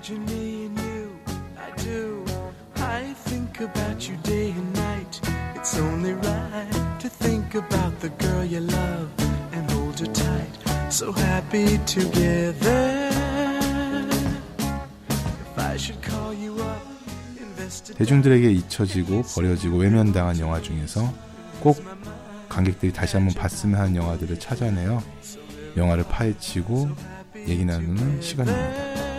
Imagine me and you, I do. I think about you day and night. It's only right to think about the girl you love and hold her tight. So happy together. If I should call you up. 대중들에게 잊혀지고 버려지고 외면당한 영화 중에서 꼭 관객들이 다시 한번 봤으면 하는 영화들을 찾아내어 영화를 파헤치고 얘기 나누는 시간입니다.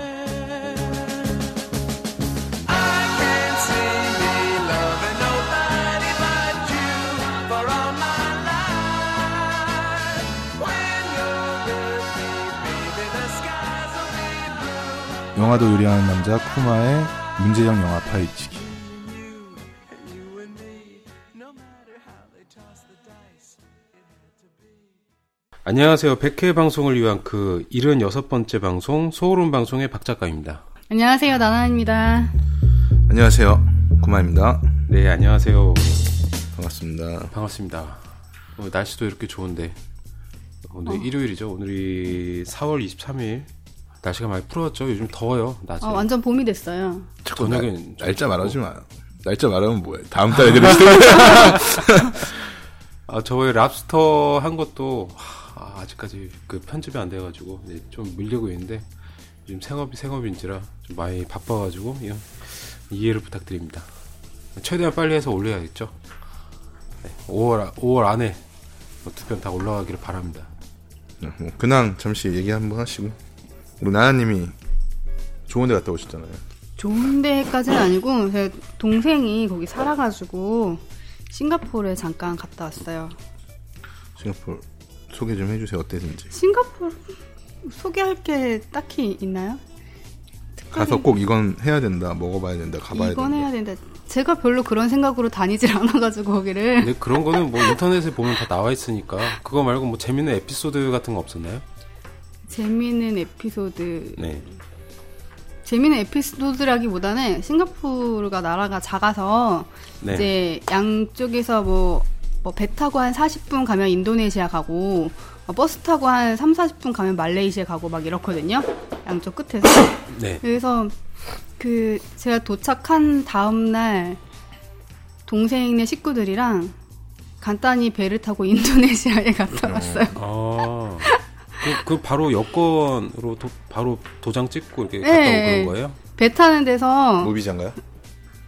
영화도 요리하는 남자 쿠마의 문제적 영화 파헤치기. 안녕하세요. 100회 방송을 위한 그 76번째 방송 소울음 방송의 박 작가입니다. 안녕하세요, 나나입니다. 안녕하세요. 구마입니다. 네, 안녕하세요. 반갑습니다. 반갑습니다. 어, 날씨도 이렇게 좋은데 오늘 일요일이죠. 오늘이 4월 23일. 날씨가 많이 풀었죠. 요즘 더워요. 낮에. 어, 완전 봄이 됐어요. 저녁엔 좀 날짜. 말하지 마요. 날짜 말하면 뭐해? 다음 달에 들으시죠. 아, 저의 랍스터 한 것도 하, 아직까지 그 편집이 안 돼가지고 네, 좀 밀리고 있는데 요즘 생업이 생업인지라 좀 많이 바빠가지고 이해를 부탁드립니다. 최대한 빨리 해서 올려야겠죠. 네, 5월 5월 안에 뭐두편 다 올라가기를 바랍니다. 뭐 근황 잠시 얘기 한번 하시고 우리 나나님이 좋은 데 갔다 오셨잖아요. 좋은 데까지는 아니고, 제 동생이 거기 살아가지고, 싱가포르에 잠깐 갔다 왔어요. 싱가포르 소개 좀 해주세요. 어땠는지. 싱가포르 소개할 게 딱히 있나요? 가서 꼭 이건 해야 된다. 먹어봐야 된다. 가봐야 이건 된다. 해야 되는데, 제가 별로 그런 생각으로 다니질 않아가지고, 거기를. 근데 그런 거는 뭐 인터넷에 보면 다 나와 있으니까 그거 말고 뭐 재밌는 에피소드 같은 거 없었나요? 재미있는 에피소드. 네. 재미있는 에피소드라기보다는 싱가포르가 나라가 작아서, 네. 이제 양쪽에서 뭐, 뭐 배 타고 한 40분 가면 인도네시아 가고 어, 버스 타고 한 3, 40분 가면 말레이시아 가고 막 이렇거든요. 양쪽 끝에서. 네. 그래서 그 제가 도착한 다음 날 동생네 식구들이랑 간단히 배를 타고 인도네시아에 갔다 왔어요. 아. 그, 그 바로 여권으로 도, 바로 도장 찍고 이렇게 네. 갔다 오고 그런 거예요? 배 타는 데서 무비자인가요?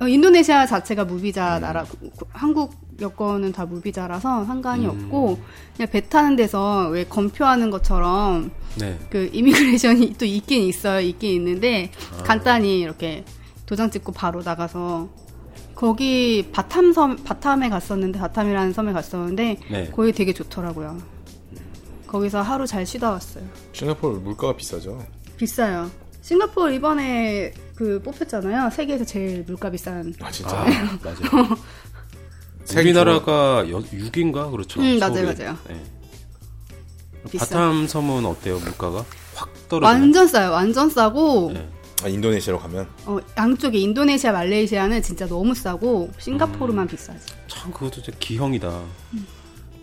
어, 인도네시아 자체가 무비자 나라, 구- 구- 한국 여권은 다 무비자라서 상관이 음. 없고 그냥 배 타는 데서 왜 검표하는 것처럼 네. 그 immigration이 또 있긴 있어요. 있긴 있는데 아. 간단히 이렇게 도장 찍고 바로 나가서 거기 바탐 섬 바탐에 갔었는데 바탐이라는 섬에 갔었는데 네. 거기 되게 좋더라고요. 거기서 하루 잘 쉬다 왔어요. 싱가포르 물가가 비싸죠. 비싸요. 싱가포르 이번에 그 뽑혔잖아요. 세계에서 제일 물가 비싼. 아 진짜. 아, 맞아요. 우리나라가 6인가 그렇죠. 음, 맞아요. 맞아요. 네. 비싸. 바탐 섬은 어때요? 물가가 확 떨어져요. 완전 싸요. 완전 싸고 네. 아 인도네시아로 가면 어, 양쪽에 인도네시아, 말레이시아는 진짜 너무 싸고 싱가포르만 비싸지. 참 그것도 진짜 기형이다. 음.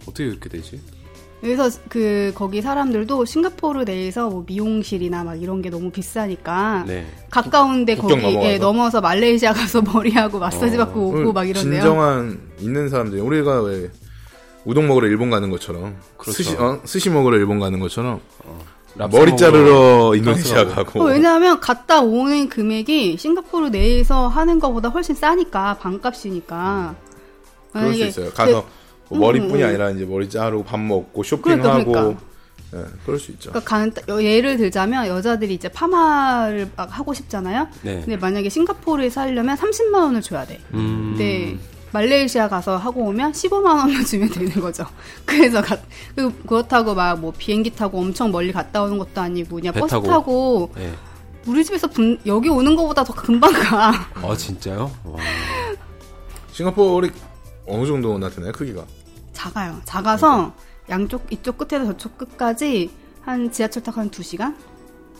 어떻게 이렇게 되지? 그래서 그 거기 사람들도 싱가포르 내에서 뭐 미용실이나 막 이런 게 너무 비싸니까 네. 가까운데 거기 넘어가서? 예, 넘어서 말레이시아 가서 머리하고 마사지 어. 받고 오고 막 이런데요. 진정한 있는 사람들이 우리가 왜 우동 먹으러 일본 가는 것처럼 그렇죠. 스시 어? 스시 먹으러 일본 가는 것처럼 랍스터 머리 자르러 인도네시아 가고 어, 왜냐하면 갔다 오는 금액이 싱가포르 내에서 하는 것보다 훨씬 싸니까 반값이니까. 그럴 수 있어요. 가서 뭐 머리뿐이 음, 음. 아니라 이제 머리 자르고 밥 먹고 그러니까, 쇼핑하고 그러니까. 예, 그럴 수 있죠. 그러니까 여- 예를 들자면 여자들이 이제 파마를 막 하고 싶잖아요. 네. 근데 만약에 싱가포르에 살려면 30만 원을 줘야 돼. 음. 근데 말레이시아 가서 하고 오면 15만 원만 주면 되는 거죠. 그래서 가, 그 그렇다고 막 뭐 비행기 타고 엄청 멀리 갔다 오는 것도 아니고 그냥 배 버스 타고. 타고 네. 우리 집에서 분- 여기 오는 것보다 더 금방 가. 아 진짜요? 와. 싱가포르이 어느 정도나 되나요 크기가? 작아요. 작아서 양쪽 이쪽 끝에서 저쪽 끝까지 한 지하철 타고 한 2시간?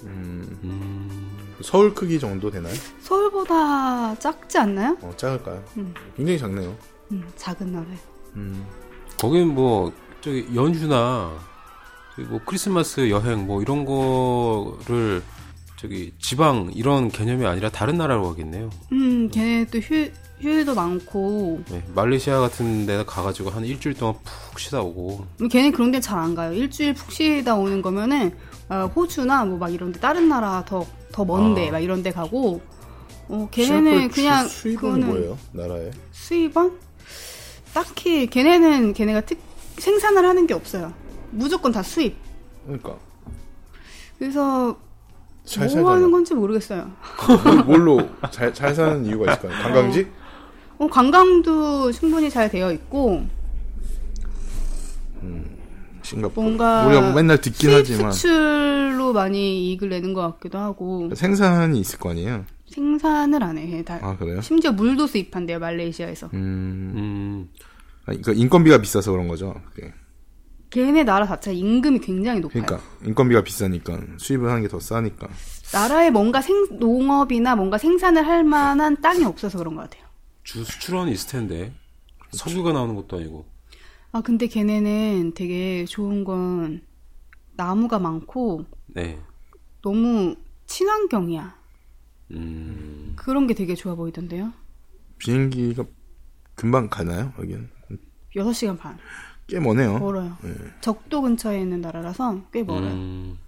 음, 음. 서울 크기 정도 되나요? 서울보다 작지 않나요? 어, 작을까요? 음. 굉장히 작네요. 음, 작은 나라에. 음. 거긴 뭐 저기 연휴나 저기 뭐 크리스마스 여행 뭐 이런 거를 저기 지방 이런 개념이 아니라 다른 나라로 가겠네요. 음, 걔네 또 휴, 휴일도 많고 네, 말레이시아 같은 데 가가지고 한 일주일 동안 푹 쉬다 오고 걔네 그런 데 잘 안 가요. 일주일 푹 쉬다 오는 거면은 어, 호주나 뭐 막 이런 데 다른 나라 더 더 먼데 아. 막 이런 데 가고 어, 걔네는 그냥 수입은 그거는 뭐예요? 나라에? 수입원? 딱히 걔네는 걔네가 특 생산을 하는 게 없어요. 무조건 다 수입. 그러니까 그래서 잘 뭐 살잖아요. 하는 건지 모르겠어요. 뭘- 뭘로 잘, 잘 사는 이유가 있을까요? 관광지? 어, 관광도 충분히 잘 되어 있고 싱가포르. 뭔가 우리가 맨날 듣긴 수입 하지만 수출로 많이 이익을 내는 것 같기도 하고 생산이 있을 거 아니에요? 생산을 안 해. 다 아 그래요? 심지어 물도 수입한대요 말레이시아에서. 음, 음, 아니, 그러니까 인건비가 비싸서 그런 거죠. 그게. 걔네 나라 자체 임금이 굉장히 높아요. 그러니까 인건비가 비싸니까 수입을 하는 게 더 싸니까. 나라에 뭔가 생 농업이나 뭔가 생산을 할 만한 땅이 없어서 그런 것 같아요. 주 수출원이 있을 텐데 석유가 나오는 것도 아니고 아 근데 걔네는 되게 좋은 건 나무가 많고 네, 너무 친환경이야. 음, 그런 게 되게 좋아 보이던데요. 비행기가 금방 가나요? 여기는 6시간 반. 꽤 머네요. 멀어요. 적도 근처에 있는 나라라서 꽤 멀어요. 음,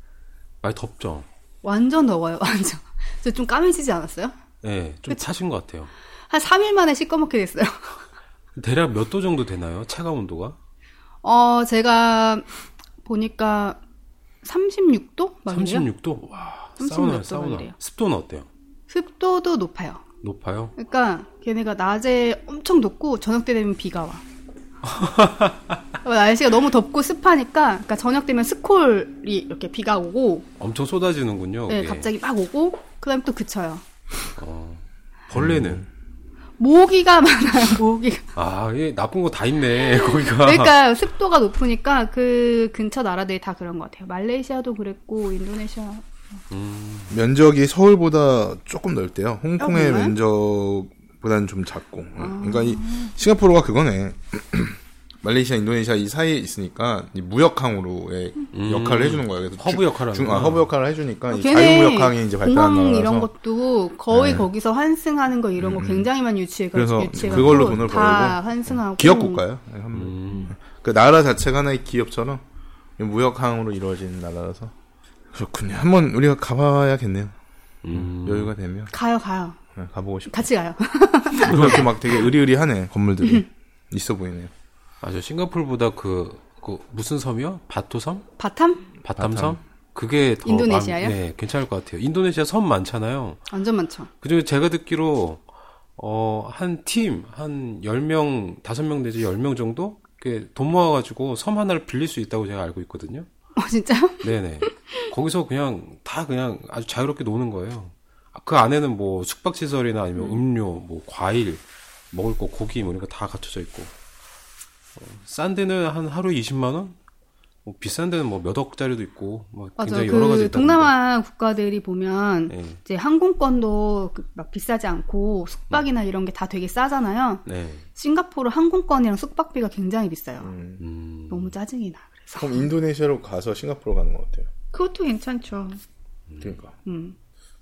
많이 덥죠. 완전 더워요, 완전. 저좀 까매지지 않았어요? 네, 좀 타신 것 같아요. 한 3일 만에 시꺼멓게 됐어요. 대략 몇 도 정도 되나요? 체감 온도가? 어, 제가 보니까 36도? 맞나요? 36도? 와, 36 사우나, 도 사우나. 습도는 어때요? 습도도 높아요. 높아요? 그러니까 걔네가 낮에 엄청 덥고 저녁 때 되면 비가 와. 어, 날씨가 너무 덥고 습하니까 그러니까 저녁 되면 스콜이 이렇게 비가 오고 엄청 쏟아지는군요. 네, 그게. 갑자기 막 오고 그다음에 또 그쳐요. 어, 벌레는? 모기가 많아요. 모기가. 아, 이게 나쁜 거 다 있네, 거기가. 그러니까 습도가 높으니까 그 근처 나라들이 다 그런 것 같아요. 말레이시아도 그랬고 인도네시아. 음, 면적이 서울보다 조금 넓대요. 홍콩의 아, 그래요? 면적보다는 좀 작고. 그러니까 이 싱가포르가 그거네. 말레이시아, 인도네시아 이 사이에 있으니까 이 무역항으로의 음. 역할을 해주는 거예요. 그래서 허브 역할을 중, 아. 허브 역할을 해주니까 이 걔네 자유무역항이 이제 발달한 나라라서 이런 것도 거의 네. 거기서 환승하는 거 이런 거 굉장히 많이 유치해가 그래서 유치해가지고 그걸로 돈을 다 벌고 환승하고 기업 국가예요. 네. 음, 그 나라 자체가 하나의 기업처럼 무역항으로 이루어진 나라라서 그렇군요. 한번 우리가 가봐야겠네요. 음. 여유가 되면 가요 가요. 네, 가보고 싶어. 같이 가요. 그렇게 막 되게 의리의리하네 건물들이 있어 보이네요. 아, 저 싱가폴보다 그, 그, 무슨 섬이요? 바토섬? 바탐 바탐섬? 그게 더. 인도네시아요? 많- 네, 괜찮을 것 같아요. 인도네시아 섬 많잖아요. 완전 많죠. 그중에 제가 듣기로, 어, 한 팀, 한 10명, 5명 내지 10명 정도? 그돈 모아가지고 섬 하나를 빌릴 수 있다고 제가 알고 있거든요. 어 진짜요? 네네. 거기서 그냥 다 그냥 아주 자유롭게 노는 거예요. 그 안에는 뭐 숙박시설이나 아니면 음 료, 뭐 과일, 먹을 거, 고기 뭐 이런 거 다 갖춰져 있고. 어, 싼 데는 한 하루에 20만 원? 뭐 비싼 데는 뭐 몇 억짜리도 있고, 뭐. 굉장히 여러 가지 그 있다. 동남아 국가들이 보면 네. 이제 항공권도 그 막 비싸지 않고 숙박이나 이런 게 다 되게 싸잖아요. 네. 싱가포르 항공권이랑 숙박비가 굉장히 비싸요. 음. 너무 짜증이 나. 그래서 그럼 인도네시아로 가서 싱가포르 가는 것 같아요. 그것도 괜찮죠. 그러니까 음.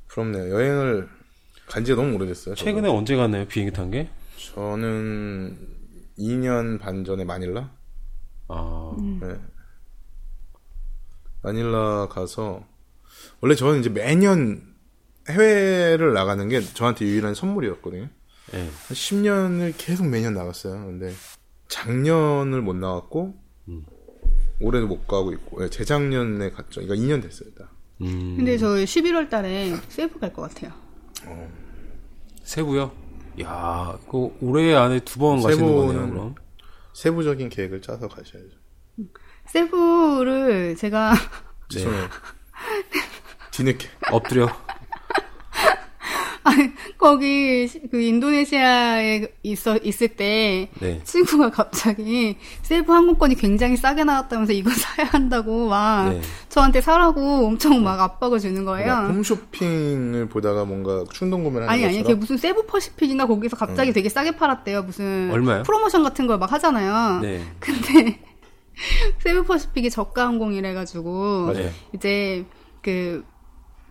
부럽네요. 여행을 간 지가 너무 오래됐어요. 최근에 언제 갔나요? 비행기 탄 게? 저는 2년 반 전에 마닐라? 아, 음. 네. 마닐라 가서 원래 저는 이제 매년 해외를 나가는 게 저한테 유일한 선물이었거든요. 예. 한 10년을 계속 매년 나갔어요. 근데 작년을 못 나갔고 음. 올해도 못 가고 있고 예, 재작년에 갔죠. 그러니까 2년 됐어요. 다. 음. 근데 저 11월 달에 세부 갈 것 같아요. 세부요? 야, 그 올해 안에 두 번 가시는 거네요, 그럼. 세부적인 계획을 짜서 가셔야죠. 세부를 제가 죄송해요. 뒤늦게. 엎드려. 거기 시- 그 인도네시아에 있어 있을 때 네. 친구가 갑자기 세부 항공권이 굉장히 싸게 나왔다면서 이거 사야 한다고 막 네. 저한테 사라고 엄청 막 압박을 주는 막 거예요. 홈쇼핑을 보다가 뭔가 충동 구매를 하는 아니 아니 그게 것처럼 무슨 세부 퍼시픽인가 거기서 갑자기 되게 싸게 팔았대요. 무슨 얼마요? 프로모션 같은 걸 막 하잖아요. 네. 근데 세부 퍼시픽이 저가 항공이래 가지고 맞아요. 이제 그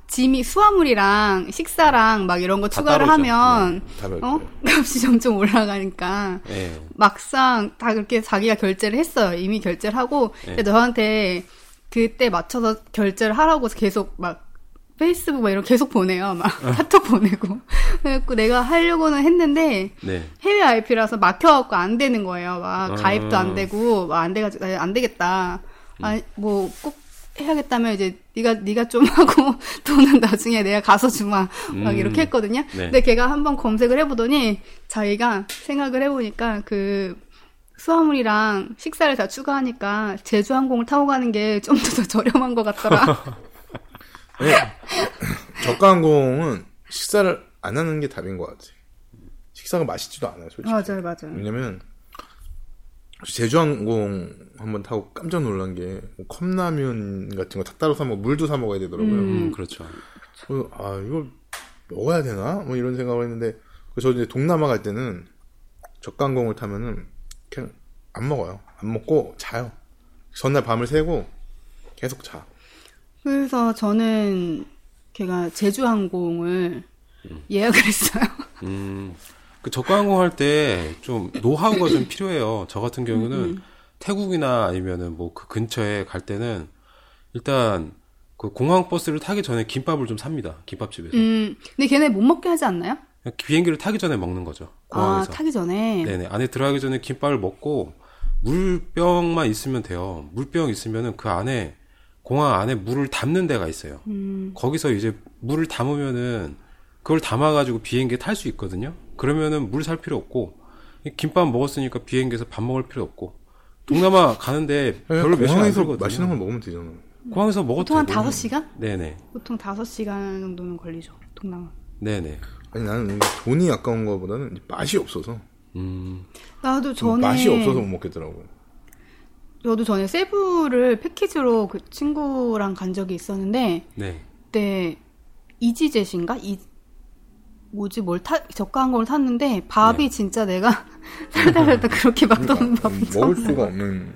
짐이 수화물이랑 식사랑 막 이런 거다 추가를. 하면 다 별도예요. 어 값이 점점 올라가니까 예. 막상 다 그렇게 자기가 결제를 했어요. 이미 결제를 하고 네. 근데 저한테 그때 맞춰서 결제를 하라고 계속 막 페이스북 막 이런 거 계속 보내요. 막 카톡 보내고 그래갖고 내가 하려고는 했는데 네. 해외 IP라서 막혀갖고 안 되는 거예요. 막 아. 가입도 안 되고 막 안 돼가지고 아, 안 되겠다. 아뭐 꼭 해야겠다면 이제 네가 네가 좀 하고 돈은 나중에 내가 가서 주마 막 음. 이렇게 했거든요. 네. 근데 걔가 한번 검색을 해보더니 자기가 생각을 해보니까 그 수화물이랑 식사를 다 추가하니까 제주항공을 타고 가는 게 좀 더 저렴한 것 같더라. 네. 저가항공은 식사를 안 하는 게 답인 것 같아. 식사가 맛있지도 않아요, 솔직히. 맞아요, 맞아요. 왜냐면 제주항공 한번 타고 깜짝 놀란 게뭐 컵라면 같은 거다 따로 사 먹고 물도 사 먹어야 되더라고요. 음, 그렇죠. 그래서 아 이거 먹어야 되나? 뭐 이런 생각을 했는데 그래서 이제 동남아 갈 때는 저가항공을 타면은 그냥 안 먹어요. 안 먹고 자요. 전날 밤을 새고 계속 자. 그래서 저는 걔가 제주항공을 예약을 했어요. 음, 그 저가항공 할 때 좀 노하우가 좀 필요해요. 저 같은 경우는 음, 태국이나 아니면은 뭐 그 근처에 갈 때는 일단 그 공항 버스를 타기 전에 김밥을 좀 삽니다. 김밥집에서. 음, 근데 걔네 못 먹게 하지 않나요? 비행기를 타기 전에 먹는 거죠. 아, 공항에서. 타기 전에. 네네. 안에 들어가기 전에 김밥을 먹고 물병만 있으면 돼요. 물병 있으면은 그 안에 공항 안에 물을 담는 데가 있어요. 음, 거기서 이제 물을 담으면은 그걸 담아가지고 비행기에 탈 수 있거든요. 그러면은 물 살 필요 없고 이 김밥 먹었으니까 비행기에서 밥 먹을 필요 없고 동남아 가는데 별로 몇 시간 안 걸거든요. 맛있는 걸 먹으면 되잖아. 공항에서 먹어도 보통 한 되고. 5시간? 네네. 보통 5시간 정도는 걸리죠. 동남아. 네네. 아니 나는 돈이 아까운 거보다는 맛이 없어서 음. 나도 전에 맛이 없어서 못 먹겠더라고. 저도 전에 세부를 패키지로 그 친구랑 간 적이 있었는데 네. 그때 이지젯인가 이 뭐지 뭘 타, 저가항공을 탔는데 밥이 네. 진짜 내가 살다 살다 그렇게 맛없는 밥 음, 먹을 수가 없는.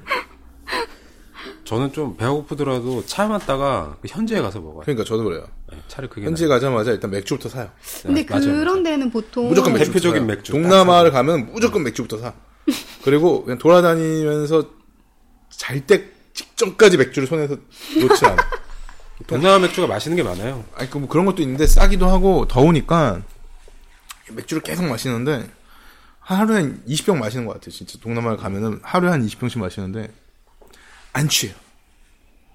저는 좀 배가 고프더라도 참았다가 그 현지에 가서 먹어요. 그러니까 저도 그래요. 네, 차라리 그게 현지 가자마자 일단 맥주부터 사요. 나아요. 근데 네, 맞아요, 그런 맞아요. 데는 보통 무조건 맥주. 대표적인 맥주. 동남아를 가면 무조건 맥주부터 사. 그리고 그냥 돌아다니면서 잘 때 직전까지 맥주를 손에서 놓지 않아. 동남아 맥주가 맛있는 게 많아요. 아니 그 뭐 그런 것도 있는데 싸기도 하고 더우니까 맥주를 계속 마시는데 하루에 한 20병 마시는 것 같아요. 진짜 동남아를 가면은 하루에 한 20병씩 마시는데 안 취해요.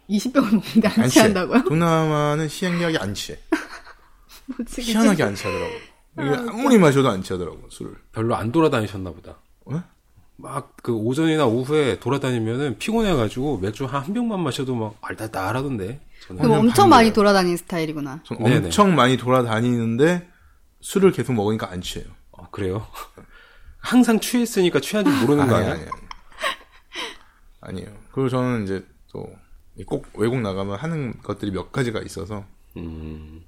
20병을 먹는데 안 안. 취한다고요? 동남아는 시행력이 안 취해. 뭐지, 희한하게 안 취하더라고. 이게 아무리 마셔도 안 취하더라고 술을. 별로 안 돌아다니셨나 보다. 어? 막그 오전이나 오후에 돌아다니면은 피곤해가지고 맥주 한, 한 병만 마셔도 막 알달달하던데. 저는 그럼 엄청 많이. 돌아다니는 스타일이구나. 전 네네. 엄청 많이 돌아다니는데 술을 계속 먹으니까 안 취해요. 아, 그래요? 항상 취했으니까 취한지 모르는 거 아니, 아니야? 아니, 아니. 아니에요. 그리고 저는 이제 또 꼭 외국 나가면 하는 것들이 몇 가지가 있어서 음,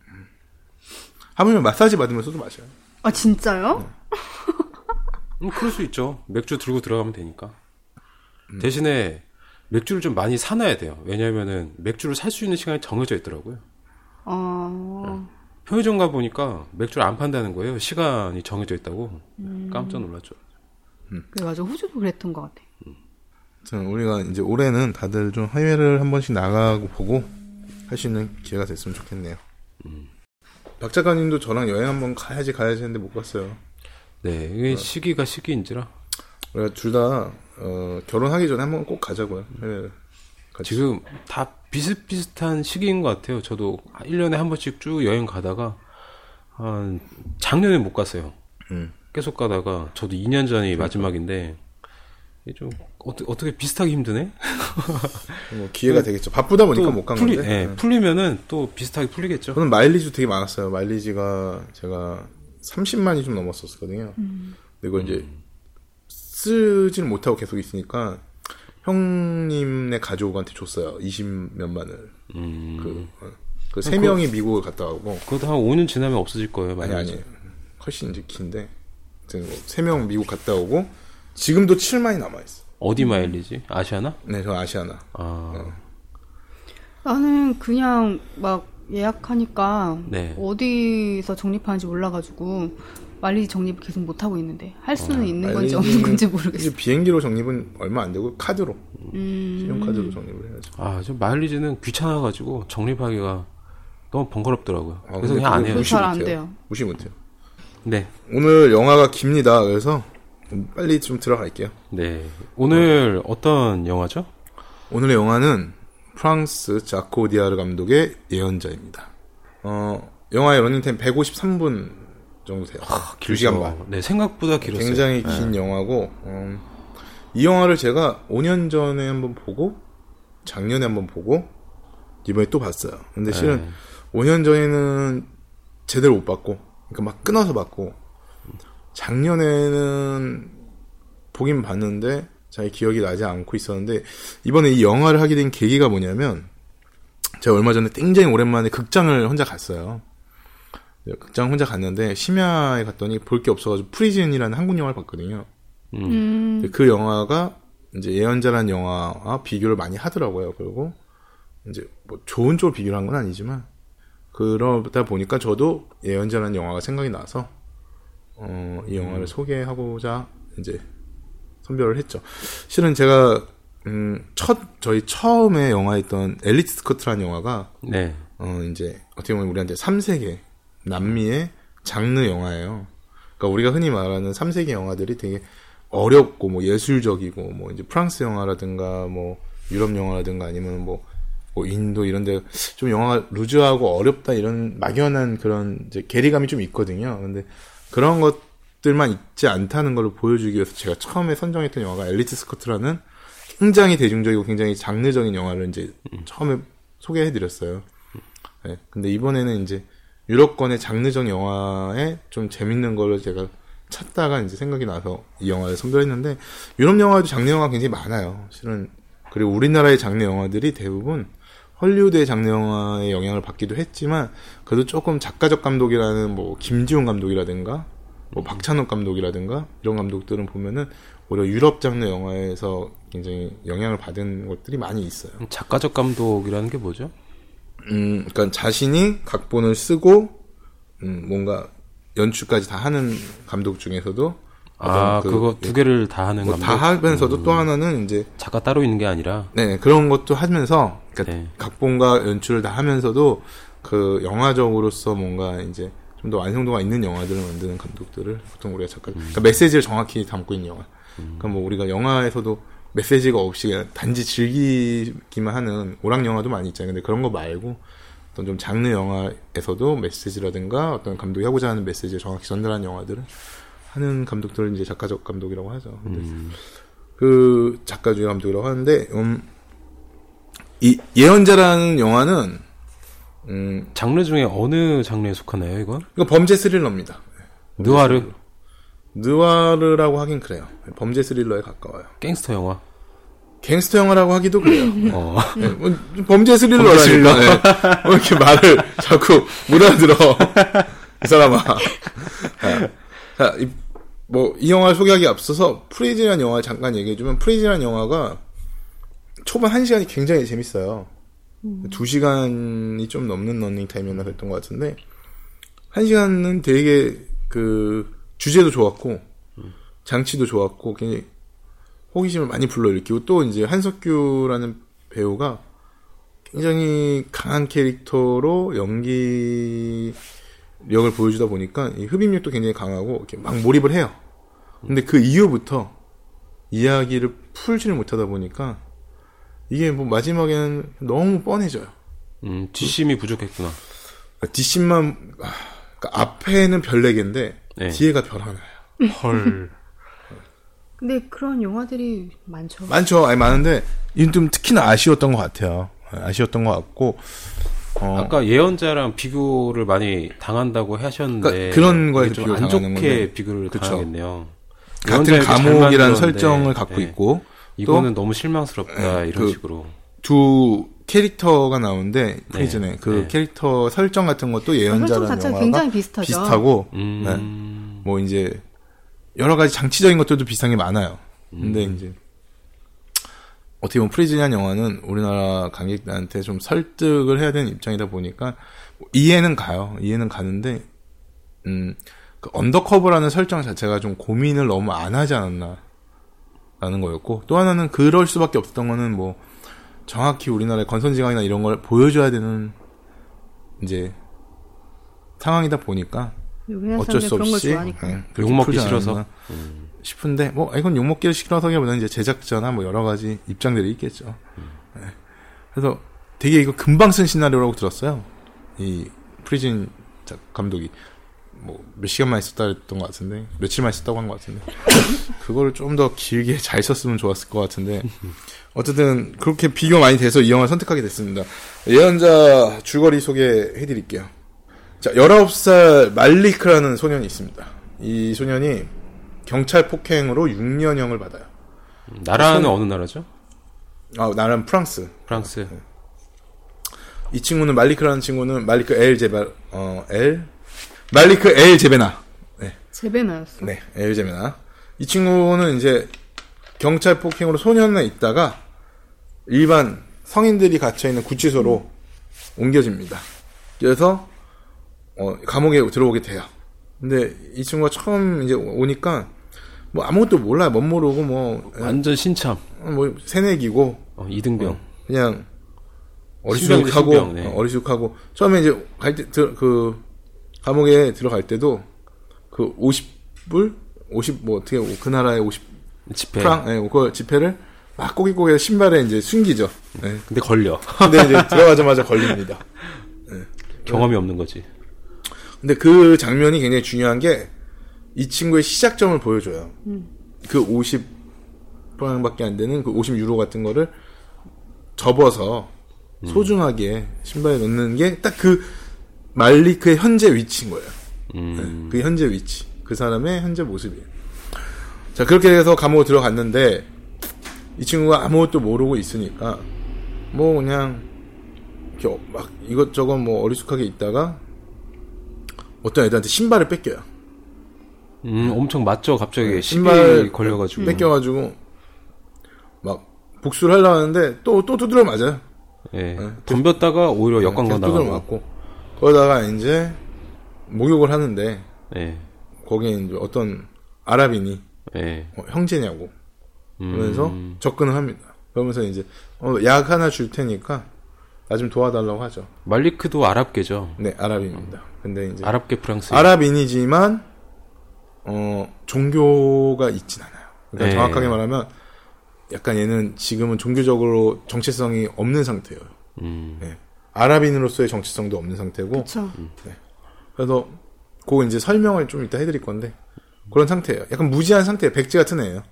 하물며 마사지 받으면서도 마셔요. 아 진짜요? 음, 그럴 수 있죠. 맥주 들고 들어가면 되니까. 대신에 맥주를 좀 많이 사놔야 돼요. 왜냐면은 맥주를 살 수 있는 시간이 정해져 있더라고요. 어... 편의점 가 보니까 맥주를 안 판다는 거예요. 시간이 정해져 있다고. 음. 깜짝 놀랐죠. 그래 맞아 호주도 그랬던 것 같아. 아무튼 우리가 이제 올해는 다들 좀 해외를 한 번씩 나가고 보고 할 수 있는 기회가 됐으면 좋겠네요. 박 작가님도 저랑 여행 한번 가야지 가야지 했는데 못 갔어요. 네, 이게 시기가 시기인지라. 우리가 둘다 어, 결혼하기 전에 한번 꼭 가자고요. 해외를. 같이. 지금 다 비슷비슷한 시기인 것 같아요. 저도 1년에 한 번씩 쭉 여행 가다가, 한, 작년에 못 갔어요. 음. 계속 가다가, 저도 2년 전이 마지막인데, 이게 좀, 어떻게, 어떻게 비슷하게 힘드네? 뭐 기회가 되겠죠. 바쁘다 보니까 못 간 풀리, 건데. 예, 네. 풀리면은 또 비슷하게 풀리겠죠. 저는 마일리지 되게 많았어요. 마일리지가 제가 30만이 좀 넘었었거든요. 근데 이걸 이제 쓰지는 못하고 계속 있으니까 형님네 가족한테 줬어요. 20 몇만을. 음, 그, 어, 그세 명이 미국을 갔다 오고. 그것도 한 5년 지나면 없어질 거예요, 아니, 많이. 아니. 훨씬 이제 긴데. 세 명 미국 갔다 오고. 지금도 7만이 남아있어. 어디 마일리지? 아시아나? 네, 저 아시아나. 아, 나는 그냥 막 예약하니까 네. 어디서 적립하는지 몰라가지고 마일리지 적립을 계속 못 하고 있는데 할 수는 있는 건지 없는 건지 모르겠어요. 이제 비행기로 적립은 얼마 안 되고 카드로 음. 신용카드로 적립을 해야죠. 아, 저 마일리지는 귀찮아가지고 적립하기가 너무 번거롭더라고요. 아, 그래서 그냥 안 해요. 무시 잘안. 돼요. 무시 못해요. 네. 오늘 영화가 깁니다. 그래서 빨리 좀 들어갈게요. 네. 오늘 어떤 영화죠? 오늘의 영화는 프랑스 자코 디아르 감독의 예언자입니다. 어, 영화의 러닝타임 153분 정도 돼요. 아, 2시간 반. 네, 생각보다 길었어요. 굉장히 네. 긴 영화고, 음, 이 영화를 제가 5년 전에 한번 보고, 작년에 한번 보고, 이번에 또 봤어요. 근데 실은 네. 5년 전에는 제대로 못 봤고, 그러니까 막 끊어서 봤고, 작년에는 보긴 봤는데, 잘 기억이 나지 않고 있었는데, 이번에 이 영화를 하게 된 계기가 뭐냐면, 제가 얼마 전에 굉장히 오랜만에 극장을 혼자 갔어요. 네, 극장 혼자 갔는데, 심야에 갔더니 볼 게 없어가지고 프리즌이라는 한국 영화를 봤거든요. 음. 근데 그 영화가 이제 예언자라는 영화와 비교를 많이 하더라고요. 그리고 이제 뭐 좋은 쪽으로 비교를 한 건 아니지만 그러다 보니까 저도 예언자라는 영화가 생각이 나서 어, 이 영화를 소개하고자 이제 선별을 했죠. 실은 제가 음, 첫 저희 처음에 영화했던 엘리트 스커트라는 영화가 네. 어, 이제, 어떻게 보면 우리한테 3세계, 남미의 장르 영화예요. 그러니까 우리가 흔히 말하는 3세계 영화들이 되게 어렵고, 뭐 예술적이고, 뭐 이제 프랑스 영화라든가, 뭐 유럽 영화라든가 아니면 뭐, 뭐 인도 이런데 좀 영화가 루즈하고 어렵다 이런 막연한 그런 이제 괴리감이 좀 있거든요. 근데 그런 것들만 있지 않다는 걸 보여주기 위해서 제가 처음에 선정했던 영화가 엘리트 스커트라는 굉장히 대중적이고 굉장히 장르적인 영화를 이제 처음에 소개해드렸어요. 네, 근데 이번에는 이제 유럽권의 장르적 영화에 좀 재밌는 거를 제가 찾다가 이제 생각이 나서 이 영화를 선별했는데 유럽 영화도 장르 영화 가 굉장히 많아요. 실은 그리고 우리나라의 장르 영화들이 대부분 헐리우드의 장르 영화의 영향을 받기도 했지만 그래도 조금 작가적 감독이라는 뭐 김지훈 감독이라든가 뭐 박찬욱 감독이라든가 이런 감독들은 보면은 오히려 유럽 장르 영화에서 굉장히 영향을 받은 것들이 많이 있어요. 작가적 감독이라는 게 뭐죠? 음, 그러니까 자신이 각본을 쓰고 음, 뭔가 연출까지 다 하는 감독 중에서도 아, 그- 그거 두 개를 다 하는 뭐 감독. 다 하면서도 또 하나는 이제 작가 따로 있는 게 아니라 네 그런 것도 하면서 그러니까 네. 각본과 연출을 다 하면서도 그 영화적으로서 뭔가 이제 좀 더 완성도가 있는 영화들을 만드는 감독들을 보통 우리가 작가 그러니까 메시지를 정확히 담고 있는 영화. 그러니까 뭐 우리가 영화에서도 메시지가 없이 그냥 단지 즐기기만 하는 오락 영화도 많이 있잖아요. 근데 그런 거 말고 어떤 좀 장르 영화에서도 메시지라든가 어떤 감독이 하고자 하는 메시지를 정확히 전달하는 영화들을 하는 감독들을 이제 작가적 감독이라고 하죠. 근데 그 작가 중에 감독이라고 하는데 음, 이 예언자라는 영화는 음, 장르 중에 어느 장르에 속하나요, 이건? 이거 범죄 스릴러입니다. 느와르, 느와르라고 하긴 그래요. 범죄 스릴러에 가까워요. 갱스터 영화. 갱스터 영화라고 하기도 그래요. 어. 네, 뭐, 범죄 스릴러라니까. 네. 뭐 이렇게 말을 자꾸 못 알아들어. 이 사람아. 자, 자, 이, 뭐, 이 영화를 소개하기 앞서서 프리즌이라는 영화 잠깐 얘기해주면 프리즌이라는 영화가 초반 한 시간이 굉장히 재밌어요. 두 시간이 좀 넘는 러닝타임이었나 그랬던 것 같은데, 한 시간은 되게 그 주제도 좋았고, 장치도 좋았고, 굉장히 호기심을 많이 불러일으키고 또 이제 한석규라는 배우가 굉장히 강한 캐릭터로 연기력을 보여주다 보니까 이 흡입력도 굉장히 강하고 이렇게 막 몰입을 해요. 근데 그 이후부터 이야기를 풀지를 못하다 보니까 이게 뭐 마지막에는 너무 뻔해져요. 음, 뒷심이 부족했구나. 뒷심만 아, 그러니까 앞에는 별 4개인데 네. 뒤에가 별 하나예요. 헐. 근데 그런 영화들이 많죠. 많죠. 아니 많은데 이건 좀 특히나 아쉬웠던 것 같아요. 아쉬웠던 것 같고 어, 아까 예언자랑 비교를 많이 당한다고 하셨는데 그러니까 그런 거에서 이게 좀 비교를 안 당하는 좋게 건데. 비교를 그쵸. 당하겠네요. 같은 감옥이라는 설정을 갖고 네. 있고 이거는 너무 실망스럽다 네, 이런 그- 식으로. 두 캐릭터가 나오는데 프리즌에 그 네. 캐릭터 설정 같은 것도 설정 예언자라는 자체가 영화가 굉장히 비슷하죠. 비슷하고 음. 네. 뭐 이제 여러 가지 장치적인 것들도 비슷한 게 많아요. 근데 음. 이제 어떻게 보면 프리즌이라는 영화는 우리나라 관객들한테 좀 설득을 해야 되는 입장이다 보니까 이해는 가요. 이해는 가는데 음, 그 undercover라는 설정 자체가 좀 고민을 너무 안 하지 않았나 라는 거였고 또 하나는 그럴 수밖에 없었던 거는 뭐 정확히 우리나라의 권선징악이나 이런 걸 보여줘야 되는 이제 상황이다 보니까 우리나라 어쩔 수 없이 좋아하니까. 예, 그렇게 욕먹기 싫어서? 싶은데 뭐 이건 욕먹기 싫어서기보다는 이제 제작자나 뭐 여러 가지 입장들이 있겠죠. 예. 그래서 되게 이거 금방 쓴 시나리오라고 들었어요. 이 프리즌 작- 감독이 뭐 몇 시간만 있었다 했던 것 같은데 며칠만 있었다고 한 것 같은데 그거를 좀 더 길게 잘 썼으면 좋았을 것 같은데 어쨌든 그렇게 비교 많이 돼서 이 영화를 선택하게 됐습니다. 예언자 줄거리 소개해드릴게요. 자, 19살 말리크라는 소년이 있습니다. 이 소년이 경찰 폭행으로 6년형을 받아요. 나라는 어느 나라죠? 아, 나는 프랑스. 프랑스. 이 친구는 말리크라는 친구는 말리크 엘 제바 어, 엘 말리크 엘 제베나. 네. 제베나였어. 네, 엘 제베나. 이 친구는 이제 경찰 폭행으로 소년에 있다가 일반 성인들이 갇혀 있는 구치소로 옮겨집니다. 그래서 어, 감옥에 들어오게 돼요. 근데 이 친구가 처음 이제 오니까 뭐 아무것도 몰라, 못 모르고 뭐, 완전 신참. 뭐 새내기고 어, 이등병. 그냥 신병이지, 어리숙하고 신병, 네. 어, 어리숙하고 처음에 이제 갈 때 그 감옥에 들어갈 때도 그 50불 50 뭐 어떻게 그 나라의 50 집회. 프랑 예, 그 지폐를 막 꼬깃꼬깃 신발에 이제 숨기죠. 예. 근데 걸려. 근데 이제 들어가자마자 걸립니다. 경험이 없는 거지. 근데 그 장면이 굉장히 중요한 게 이 친구의 시작점을 보여줘요. 그 50프랑밖에 안 되는 그 50유로 같은 거를 접어서 소중하게 신발에 넣는 게 딱 그 말리크의 현재 위치인 거예요. 음. 그 현재 위치. 그 사람의 현재 모습이에요. 자, 그렇게 해서 감옥에 들어갔는데, 이 친구가 아무것도 모르고 있으니까, 뭐, 그냥, 이렇게 어- 막 이것저것 뭐 어리숙하게 있다가, 어떤 애들한테 신발을 뺏겨요. 음, 엄청 맞죠. 갑자기 네, 신발 걸려가지고. 뺏겨가지고, 막, 복수를 하려고 하는데, 또, 또 두드려 맞아요. 예. 덤볐다가 오히려 계속 두드려 나가고. 맞고. 그러다가 이제, 목욕을 하는데, 예. 거기에 이제 어떤 아랍인이, 예. 어, 형제냐고. 그러면서 음. 접근을 합니다. 그러면서 이제 어, 약 하나 줄 테니까 나 좀 도와달라고 하죠. 말리크도 아랍계죠. 네, 아랍인입니다. 근데 이제 아랍계 프랑스. 아랍인이지만 어 종교가 있진 않아요. 그러니까 네. 정확하게 말하면 약간 얘는 지금은 종교적으로 정체성이 없는 상태예요. 음. 네. 아랍인으로서의 정체성도 없는 상태고 그쵸. 그래서 그거 이제 설명을 좀 이따 해드릴 건데 그런 상태예요. 약간 무지한 상태예요. 백지 같은 애예요.